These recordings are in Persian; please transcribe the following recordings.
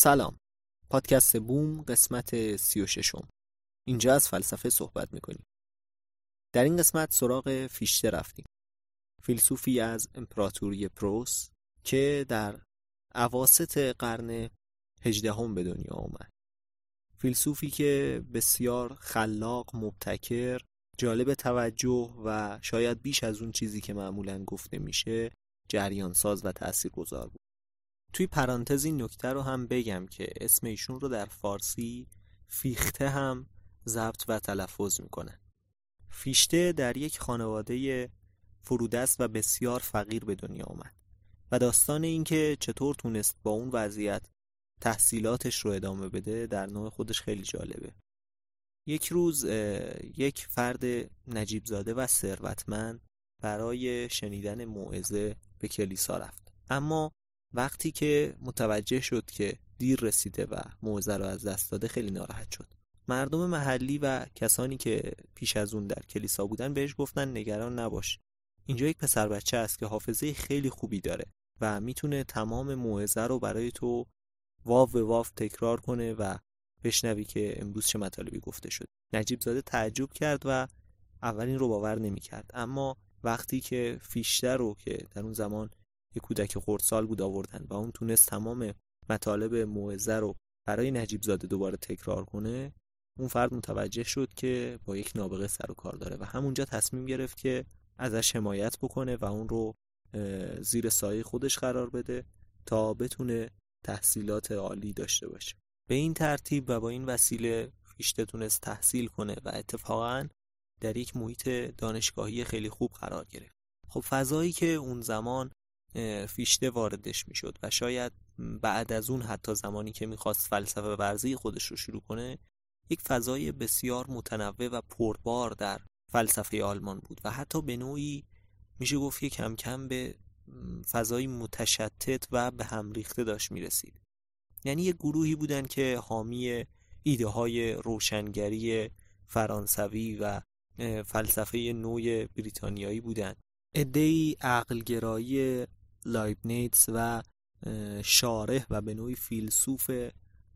سلام. پادکست بوم قسمت سی و ششم. اینجا از فلسفه صحبت می‌کنیم. در این قسمت سراغ فیشته رفتیم. فیلسوفی از امپراتوری پروس که در عواست قرن هجدهم به دنیا آمد. فیلسوفی که بسیار خلاق مبتکر جالب توجه و شاید بیش از اون چیزی که معمولا گفته میشه جریان ساز و تأثیر گذار بود. توی پرانتز این نکته رو هم بگم که اسم ایشون رو در فارسی فیخته هم ضبط و تلفظ می‌کنه. فیشته در یک خانواده فرودست و بسیار فقیر به دنیا آمد و داستان این که چطور تونست با اون وضعیت تحصیلاتش رو ادامه بده در نوع خودش خیلی جالبه. یک روز یک فرد نجیب زاده و ثروتمند برای شنیدن موعظه به کلیسا رفت. اما وقتی که متوجه شد که دیر رسیده و موزه رو از دست داده خیلی ناراحت شد. مردم محلی و کسانی که پیش از اون در کلیسا بودن بهش گفتن نگران نباش. اینجا یک پسر بچه است که حافظه خیلی خوبی داره و می‌تونه تمام موعظه رو برای تو واو به واو تکرار کنه و بشنوی که امروز چه مطالبی گفته شد. نجیب زاده تعجب کرد و اولین رو باور نمی‌کرد. اما وقتی که فیشتر رو که در اون زمان یک کودک خردسال بود آوردن و اون تونست تمام مطالب موعظه رو برای نجیب زاده دوباره تکرار کنه. اون فرد متوجه شد که با یک نابغه سر و کار داره و همونجا تصمیم گرفت که ازش حمایت بکنه و اون رو زیر سایه خودش قرار بده تا بتونه تحصیلات عالی داشته باشه. به این ترتیب و با این وسیله فیشته تونست تحصیل کنه و اتفاقا در یک محیط دانشگاهی خیلی خوب قرار گرفت. خب فضایی که اون زمان فیشته واردش می‌شد و شاید بعد از اون حتی زمانی که می‌خواست فلسفه ورزی خودش رو شروع کنه یک فضای بسیار متنوع و پربار در فلسفه آلمان بود و حتی به نوعی میشه گفت که کم کم به فضای متشتت و به هم ریخته داشت می‌رسید. یعنی یک گروهی بودن که حامی ایده های روشنگری فرانسوی و فلسفه نوع بریتانیایی بودند ادهی عقلگرایی لایبنیتس و شارح و به نوعی فیلسوف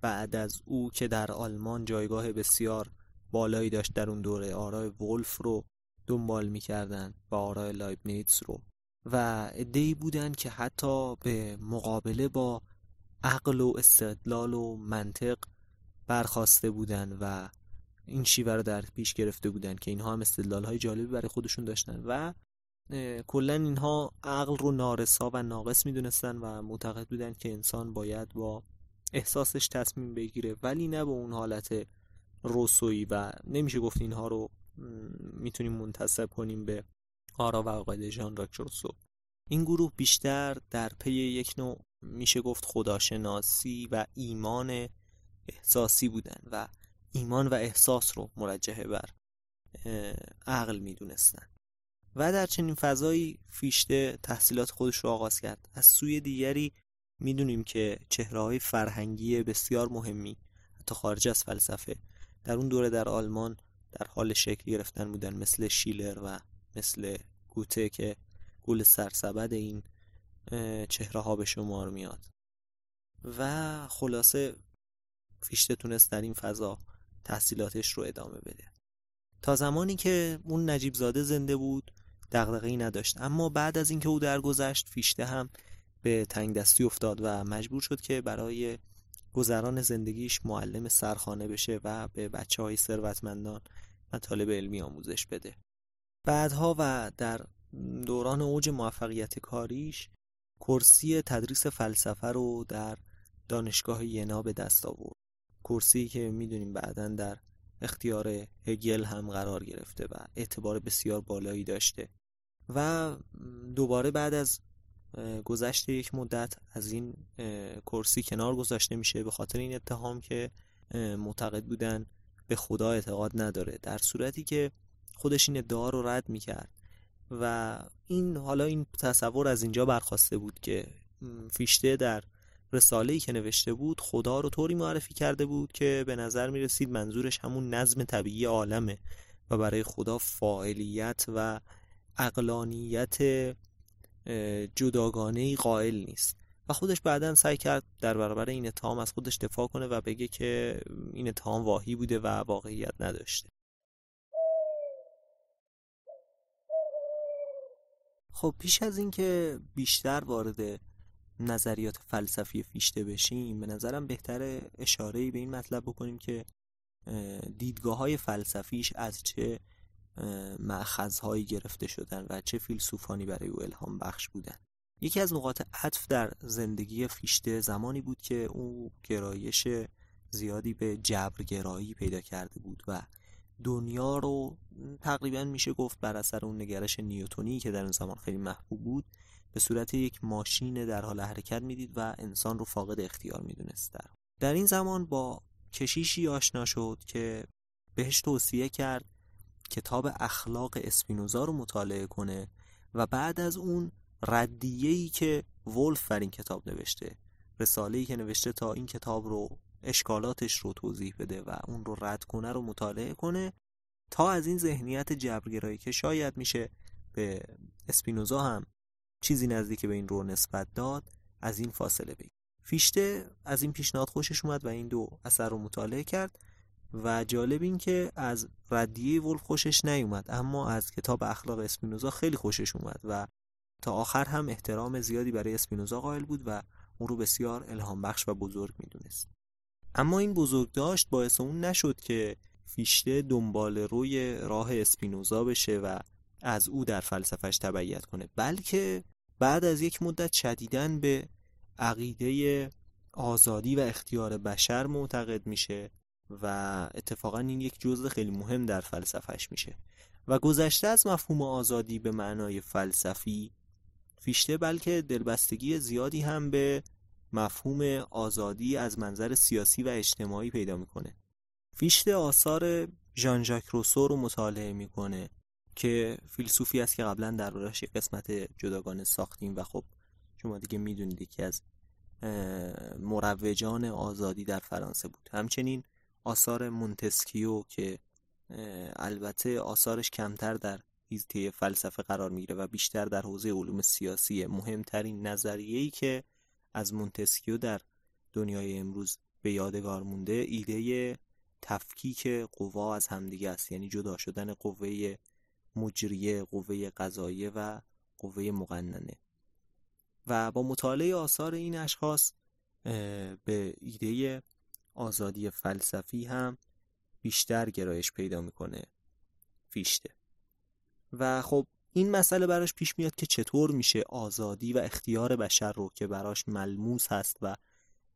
بعد از او که در آلمان جایگاه بسیار بالایی داشت در اون دوره آرای ولف رو دنبال می‌کردن و آرای لایبنیتس رو. و ادهی بودن که حتی به مقابله با عقل و استدلال و منطق برخواسته بودن و این شیوه رو در پیش گرفته بودن که اینها هم استدلال های جالبی برای خودشون داشتن. و کلا اینها عقل رو نارسا و ناقص می‌دونستن و معتقد بودن که انسان باید با احساسش تصمیم بگیره ولی نه به اون حالت روسویی و نمیشه گفت اینها رو می‌تونیم منتصب کنیم به آرا و عقاید ژان راک روسو این گروه بیشتر در پی یک نوع میشه گفت خداشناسی و ایمان احساسی بودن و ایمان و احساس رو مرجحه بر عقل می‌دونستن. و در چنین فضایی فیشته تحصیلات خودش رو آغاز کرد. از سوی دیگری می‌دونیم که چهره های فرهنگی بسیار مهمی حتی خارج از فلسفه در اون دوره در آلمان در حال شکل گرفتن بودن مثل شیلر و مثل گوته که گول سرسبد این چهره ها به شمار میاد. و خلاصه فیشته تونست در این فضا تحصیلاتش رو ادامه بده. تا زمانی که اون نجیب زاده زنده بود دغدغه‌ای نداشت. اما بعد از اینکه او درگذشت فیشته هم به تنگ دستی افتاد و مجبور شد که برای گذران زندگیش معلم سرخانه بشه و به بچه های ثروتمندان مطالب علمی آموزش بده. بعدها و در دوران اوج موفقیت کاریش کرسی تدریس فلسفه رو در دانشگاه ینا به دست آورد. کرسی که می‌دونیم بعدا در اختیار هگل هم قرار گرفته و اعتبار بسیار بالایی داشته. و دوباره بعد از گذشت یک مدت از این کرسی کنار گذاشته میشه به خاطر این اتهام که معتقد بودن به خدا اعتقاد نداره. در صورتی که خودش این ادعا رو رد می‌کرد و این حالا این تصور از اینجا برخواسته بود که فیشته در رساله که نوشته بود خدا رو طوری معرفی کرده بود که به نظر می رسید منظورش همون نظم طبیعی عالمه و برای خدا فاعلیت و اقلانیت جداگانه قائل نیست. و خودش بعدا سعی کرد در برابر این اتهام از خودش دفاع کنه و بگه که این اتهام واهی بوده و واقعیت نداشته. خب پیش از اینکه بیشتر وارد نظریات فلسفی فیشته بشیم به نظرم بهتر اشاره به این مطلب بکنیم که دیدگاه های فلسفیش از چه معخذهایی گرفته شدن و چه فیلسوفانی برای او الهام بخش بودن. یکی از نقاط عطف در زندگی فیشته زمانی بود که او گرایش زیادی به جبرگرایی پیدا کرده بود و دنیا رو تقریبا میشه گفت بر اثر اون نگرش نیوتونی که در اون زمان خیلی محبوب بود به صورت یک ماشین در حال حرکت می‌دید و انسان رو فاقد اختیار می‌دونست در. در این زمان با کشیشی آشنا شد که بهش توصیه کرد کتاب اخلاق اسپینوزا رو مطالعه کنه و بعد از اون ردیه‌ای که ولف بر این کتاب نوشته رساله‌ای که نوشته تا این کتاب رو اشکالاتش رو توضیح بده و اون رو رد کنه رو مطالعه کنه تا از این ذهنیت جبرگرایی که شاید میشه به اسپینوزا هم چیزی نزدیک به این رو نسبت داد از این فاصله بگیر. فیشته از این پیشنهاد خوشش اومد و این دو اثر رو مطالعه کرد. و جالب این که از ردیه ولف خوشش نیومد اما از کتاب اخلاق اسپینوزا خیلی خوشش اومد و تا آخر هم احترام زیادی برای اسپینوزا قائل بود و اون رو بسیار الهام بخش و بزرگ می‌دونست. اما این بزرگ داشت باعث اون نشد که فیشته دنبال روی راه اسپینوزا بشه و از او در فلسفهش تبعیت کنه. بلکه بعد از یک مدت شدیدن به عقیده آزادی و اختیار بشر معتقد میشه و اتفاقا این یک جزء خیلی مهم در فلسفهش میشه. و گذشته از مفهوم آزادی به معنای فلسفی فیشته بلکه دلبستگی زیادی هم به مفهوم آزادی از منظر سیاسی و اجتماعی پیدا می‌کنه. فیشته آثار ژان ژاک روسو رو مطالعه می‌کنه که فیلسوفی است که قبلا در راش قسمت جداگانه ساختیم و خب شما دیگه می‌دونید یکی از مروجان آزادی در فرانسه بود. همچنین آثار مونتسکیو که البته آثارش کمتر در حیطه فلسفه قرار می‌گیره و بیشتر در حوزه علوم سیاسی مهمترین نظریه‌ای که از مونتسکیو در دنیای امروز به یادگار مونده ایده تفکیک قوا از همدیگه است. یعنی جدا شدن قوه مجریه قوه قضاییه و قوه مقننه. و با مطالعه آثار این اشخاص به ایده آزادی فلسفی هم بیشتر گرایش پیدا می‌کنه. فیشته. و خب این مسئله براش پیش میاد که چطور میشه آزادی و اختیار بشر رو که براش ملموس هست و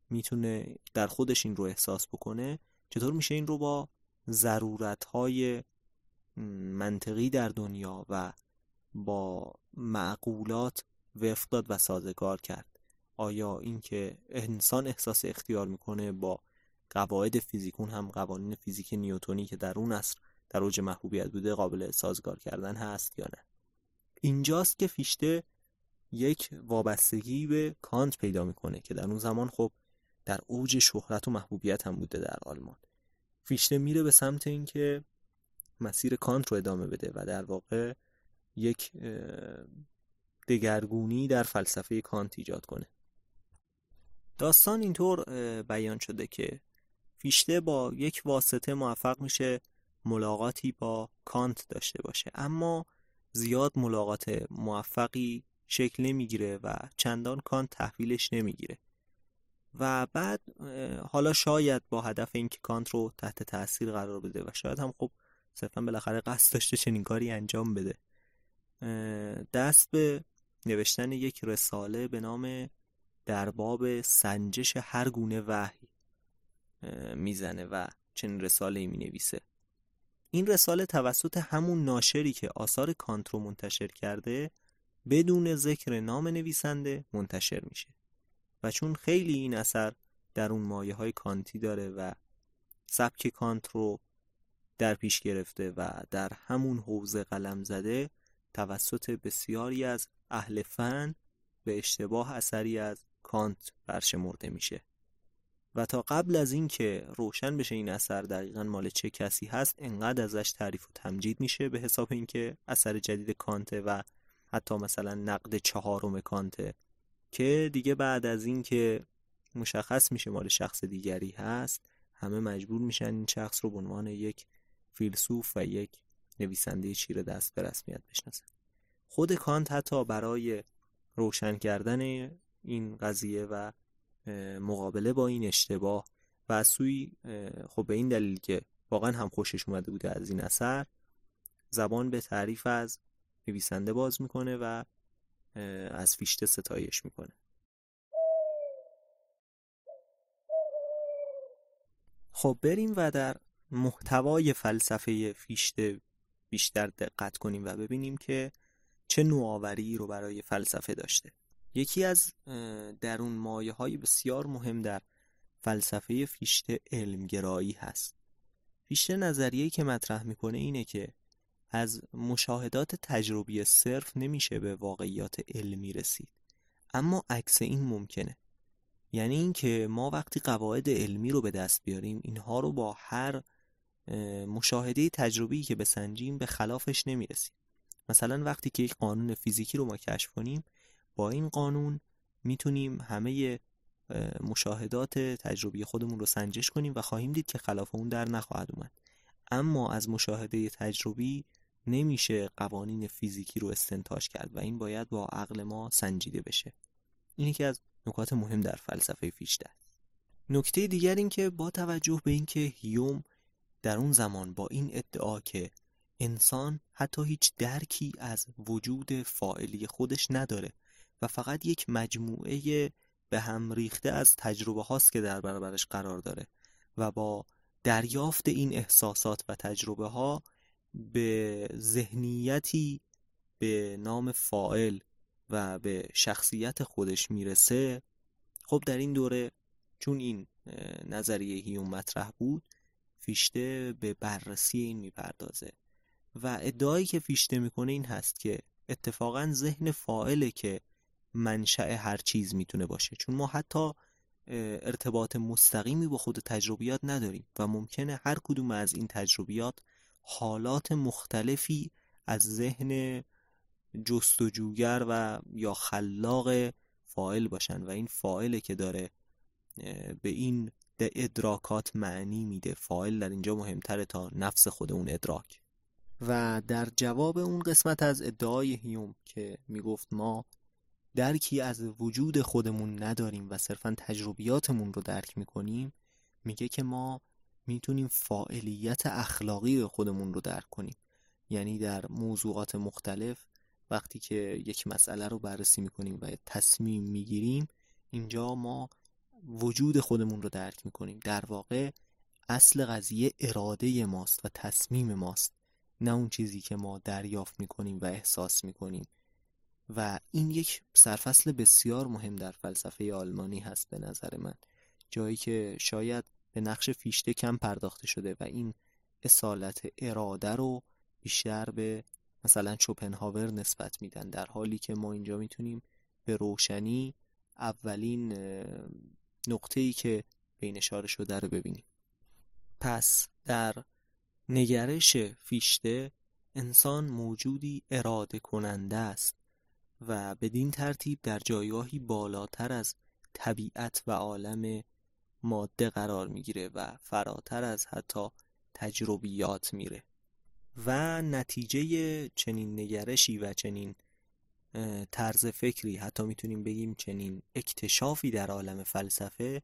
می‌تونه در خودش این رو احساس بکنه چطور میشه این رو با ضرورت های منطقی در دنیا و با معقولات وفق داد و سازگار کرد. آیا اینکه انسان احساس اختیار می‌کنه با قواعد فیزیکون هم قوانین فیزیک نیوتونی که در اون عصر در اوج محبوبیت بوده قابل سازگار کردن هست یا نه. اینجاست که فیشته یک وابستگی به کانت پیدا می‌کنه که در اون زمان خب در اوج شهرت و محبوبیت هم بوده در آلمان. فیشته میره به سمت اینکه مسیر کانت رو ادامه بده و در واقع یک دگرگونی در فلسفه کانت ایجاد کنه. داستان اینطور بیان شده که فیشته با یک واسطه موفق میشه ملاقاتی با کانت داشته باشه. اما زیاد ملاقات موفقی شکل نمی‌گیره و چندان کانت تحویلش نمی‌گیره. و بعد حالا شاید با هدف اینکه کانت رو تحت تاثیر قرار بده و شاید هم خب صرفا بالاخره قصد داشته چنین کاری انجام بده. دست به نوشتن یک رساله به نام در باب سنجش هر گونه وحی. می‌زنه و چنین رساله می نویسه این رساله توسط همون ناشری که آثار کانت رو منتشر کرده بدون ذکر نام نویسنده منتشر میشه. و چون خیلی این اثر در اون مایه های کانتی داره و سبک کانت رو در پیش گرفته و در همون حوزه قلم زده توسط بسیاری از اهل فن به اشتباه اثری از کانت برشمرده میشه. و تا قبل از اینکه روشن بشه این اثر دقیقا مال چه کسی هست انقدر ازش تعریف و تمجید میشه به حساب اینکه اثر جدید کانته و حتی مثلا نقد چهارم کانته که دیگه بعد از اینکه مشخص میشه مال شخص دیگری هست همه مجبور میشن این شخص رو به عنوان یک فیلسوف و یک نویسنده چیر دست به رسمیت بشناسن. خود کانت حتی برای روشن کردن این قضیه و مقابله با این اشتباه و سوی خب به این دلیل که واقعا هم خوشش اومده بوده از این اثر زبان به تعریف از نویسنده باز می‌کنه و از فیشته ستایش می‌کنه. خب بریم و در محتوای فلسفه فیشته بیشتر دقت کنیم و ببینیم که چه نوآوری رو برای فلسفه داشته. یکی از درون مایه های بسیار مهم در فلسفه فیشته علمگرایی هست. فیشته نظریه‌ای که مطرح می‌کنه اینه که از مشاهدات تجربی صرف نمیشه به واقعیات علمی رسید. اما عکس این ممکنه. یعنی اینکه ما وقتی قواعد علمی رو به دست بیاریم اینها رو با هر مشاهده تجربی که بسنجیم به خلافش نمی‌رسیم. مثلا وقتی که یک قانون فیزیکی رو ما کشف کنیم با این قانون می‌تونیم همه مشاهدات تجربی خودمون رو سنجش کنیم و خواهیم دید که خلاف اون در نخواهد اومد. اما از مشاهده تجربی نمیشه قوانین فیزیکی رو استنتاج کرد و این باید با عقل ما سنجیده بشه. این یکی از نکات مهم در فلسفه فیشته نکته دیگر این که با توجه به اینکه هیوم در اون زمان با این ادعا که انسان حتی هیچ درکی از وجود فائلی خودش نداره و فقط یک مجموعه به هم ریخته از تجربه هاست که در برابرش قرار داره و با دریافت این احساسات و تجربه ها به ذهنیتی به نام فائل و به شخصیت خودش می‌رسه. خب در این دوره چون این نظریه هیوم مطرح بود فیشته به بررسی این می‌پردازه و ادعایی که فیشته می‌کنه این هست که اتفاقا ذهن فائله که منشأ هر چیز می‌تونه باشه. چون ما حتی ارتباط مستقیمی با خود تجربیات نداریم و ممکنه هر کدوم از این تجربیات حالات مختلفی از ذهن جستجوگر و یا خلاق فائل باشن و این فائله که داره به این ادراکات معنی میده. فائل در اینجا مهمتره تا نفس خود اون ادراک. و در جواب اون قسمت از ادعای هیوم که می‌گفت ما درکی از وجود خودمون نداریم و صرفا تجربیاتمون رو درک می‌کنیم میگه که ما می‌تونیم فاعلیت اخلاقی خودمون رو درک کنیم. یعنی در موضوعات مختلف وقتی که یک مسئله رو بررسی می‌کنیم و تصمیم می‌گیریم اینجا ما وجود خودمون رو درک می‌کنیم. در واقع اصل قضیه اراده ماست و تصمیم ماست نه اون چیزی که ما دریافت می‌کنیم و احساس می‌کنیم. و این یک سرفصل بسیار مهم در فلسفه آلمانی هست به نظر من. جایی که شاید به نقش فیشته کم پرداخته شده و این اصالت اراده رو بیشتر به مثلا شوپنهاور نسبت میدن در حالی که ما اینجا می‌تونیم به روشنی اولین نقطه ای که بین اشاره شده رو ببینیم. پس در نگرش فیشته انسان موجودی اراده کننده است. و بدین ترتیب در جایگاهی بالاتر از طبیعت و عالم ماده قرار می‌گیره و فراتر از حتی تجربیات میره. و نتیجه چنین نگرشی و چنین طرز فکری حتی می‌تونیم بگیم چنین اکتشافی در عالم فلسفه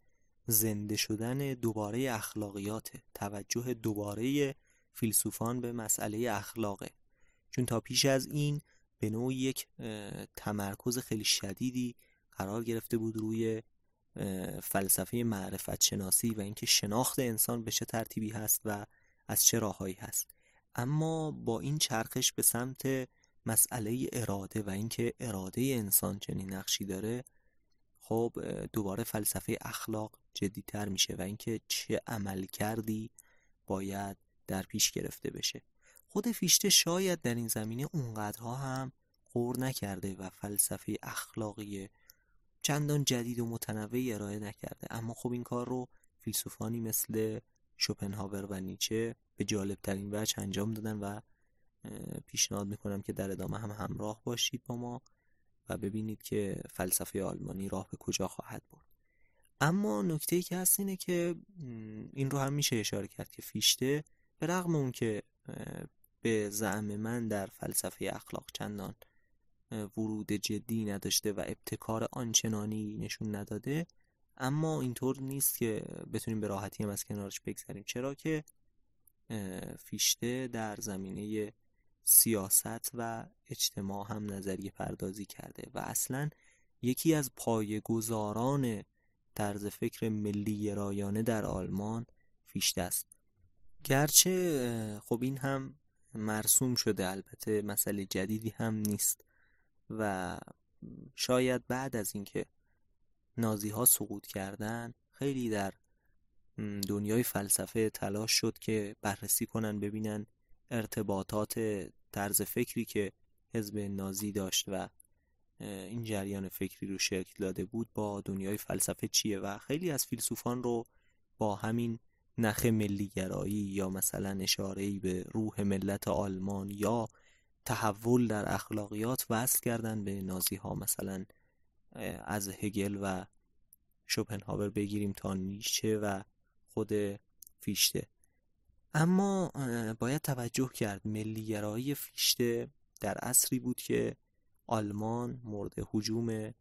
زنده شدن دوباره اخلاقیات توجه دوباره فیلسوفان به مسئله اخلاقه. چون تا پیش از این به نوع یک تمرکز خیلی شدیدی قرار گرفته بود روی فلسفه معرفت شناسی و اینکه شناخت انسان به چه ترتیبی هست و از چه راههایی هست. اما با این چرخش به سمت مسئله اراده و اینکه اراده انسان چنین نقشی داره خب دوباره فلسفه اخلاق جدیتر میشه و اینکه چه عمل کردی باید در پیش گرفته بشه. خود فیشته شاید در این زمینه اونقدرها هم غور نکرده و فلسفه اخلاقی چندان جدید و متنوعی ارائه نکرده. اما خب این کار رو فیلسوفانی مثل شوپنهاور و نیچه به جالب ترین وجه انجام دادن و پیشنهاد می‌کنم که در ادامه هم همراه باشید با ما و ببینید که فلسفه آلمانی راه به کجا خواهد برد. اما نکته ای که هست اینه که این رو هم میشه اشاره کرد که فیشته به رغم اون که به زعم من در فلسفه اخلاق چندان ورود جدی نداشته و ابتکار آنچنانی نشون نداده اما اینطور نیست که بتونیم به راحتی هم از کنارش بگذریم. چرا که فیشته در زمینه سیاست و اجتماع هم نظریه پردازی کرده و اصلا یکی از پایگزاران طرز فکر ملی رایانه در آلمان فیشته است. گرچه خب این هم مرسوم شده. البته مسئله جدیدی هم نیست. و شاید بعد از اینکه نازی ها سقوط کردن خیلی در دنیای فلسفه تلاش شد که بررسی کنن ببینن ارتباطات طرز فکری که حزب نازی داشت و این جریان فکری رو شکل داده بود با دنیای فلسفه چیه. و خیلی از فیلسوفان رو با همین نخ ملیگرایی یا مثلا اشاره به روح ملت آلمان یا تحول در اخلاقیات وصل کردن به نازی ها مثلا از هگل و شوپنهاور بگیریم تا نیچه و خود فیشته. اما باید توجه کرد ملیگرایی فیشته در عصری بود که آلمان مورد حجوم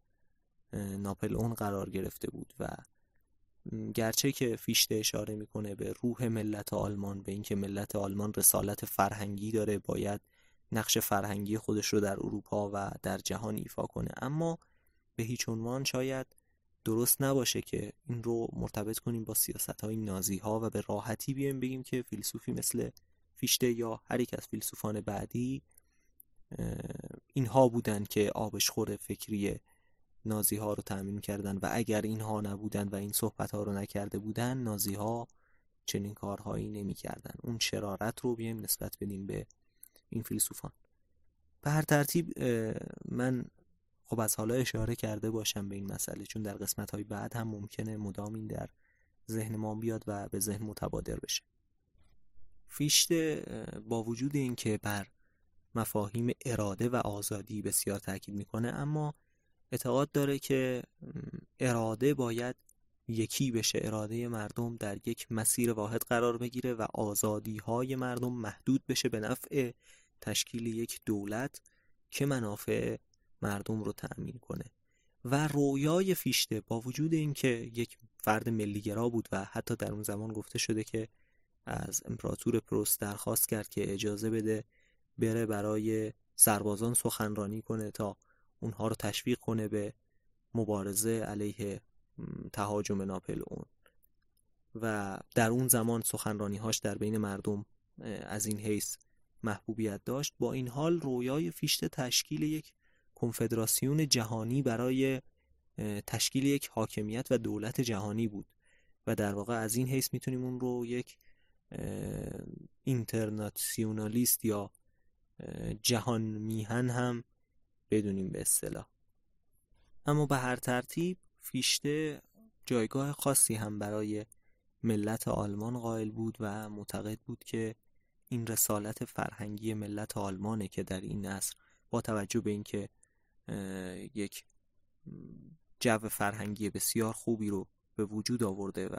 ناپل اون قرار گرفته بود و گرچه که فیشته اشاره می‌کنه به روح ملت آلمان به اینکه ملت آلمان رسالت فرهنگی داره باید نقش فرهنگی خودش رو در اروپا و در جهان ایفا کنه. اما به هیچ عنوان شاید درست نباشه که این رو مرتبط کنیم با سیاست های نازی ها و به راحتی بیایم بگیم که فیلسوفی مثل فیشته یا هر یک از فیلسوفان بعدی اینها بودند که آبشخور فکری نازی ها رو تأمین کردن و اگر اینها نبودن و این صحبت ها رو نکرده بودن نازی ها چنین کارهایی نمی کردن. اون شرارت رو بیایم نسبت بدیم به این فیلسوفان به هر ترتیب من خب از حالا اشاره کرده باشم به این مسئله چون در قسمت های بعد هم ممکنه مدام این در ذهن ما بیاد و به ذهن متبادر بشه فیشته با وجود اینکه بر مفاهیم اراده و آزادی بسیار تاکید می‌کنه اما اعتقاد داره که اراده باید یکی بشه. اراده مردم در یک مسیر واحد قرار بگیره و آزادی های مردم محدود بشه به نفع تشکیل یک دولت که منافع مردم رو تأمین کنه. و رویای فیشته با وجود اینکه یک فرد ملیگرا بود و حتی در اون زمان گفته شده که از امپراتور پروست درخواست کرد که اجازه بده بره برای سربازان سخنرانی کنه تا اونها رو تشویق کنه به مبارزه علیه تهاجم ناپل اون. و در اون زمان سخنرانی هاش در بین مردم از این حیث محبوبیت داشت. با این حال رویای فیشته تشکیل یک کنفدراسیون جهانی برای تشکیل یک حاکمیت و دولت جهانی بود و در واقع از این حیث می‌تونیم اون رو یک اینترناسیونالیست یا جهان میهن هم بدونیم به اصطلاح. اما به هر ترتیب فیشته جایگاه خاصی هم برای ملت آلمان قائل بود و معتقد بود که این رسالت فرهنگی ملت آلمانه که در این عصر با توجه به اینکه یک جو فرهنگی بسیار خوبی رو به وجود آورده و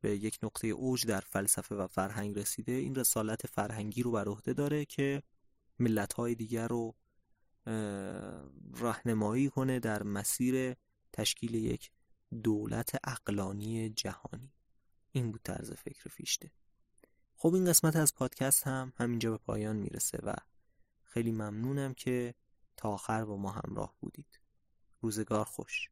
به یک نقطه اوج در فلسفه و فرهنگ رسیده این رسالت فرهنگی رو بر عهده داره که ملت‌های دیگر رو راهنمایی کنه در مسیر تشکیل یک دولت اقلانی جهانی. این بود طرز فکر فیشته. خب این قسمت از پادکست هم همینجا به پایان می‌رسه و خیلی ممنونم که تا آخر با ما همراه بودید. روزگار خوش.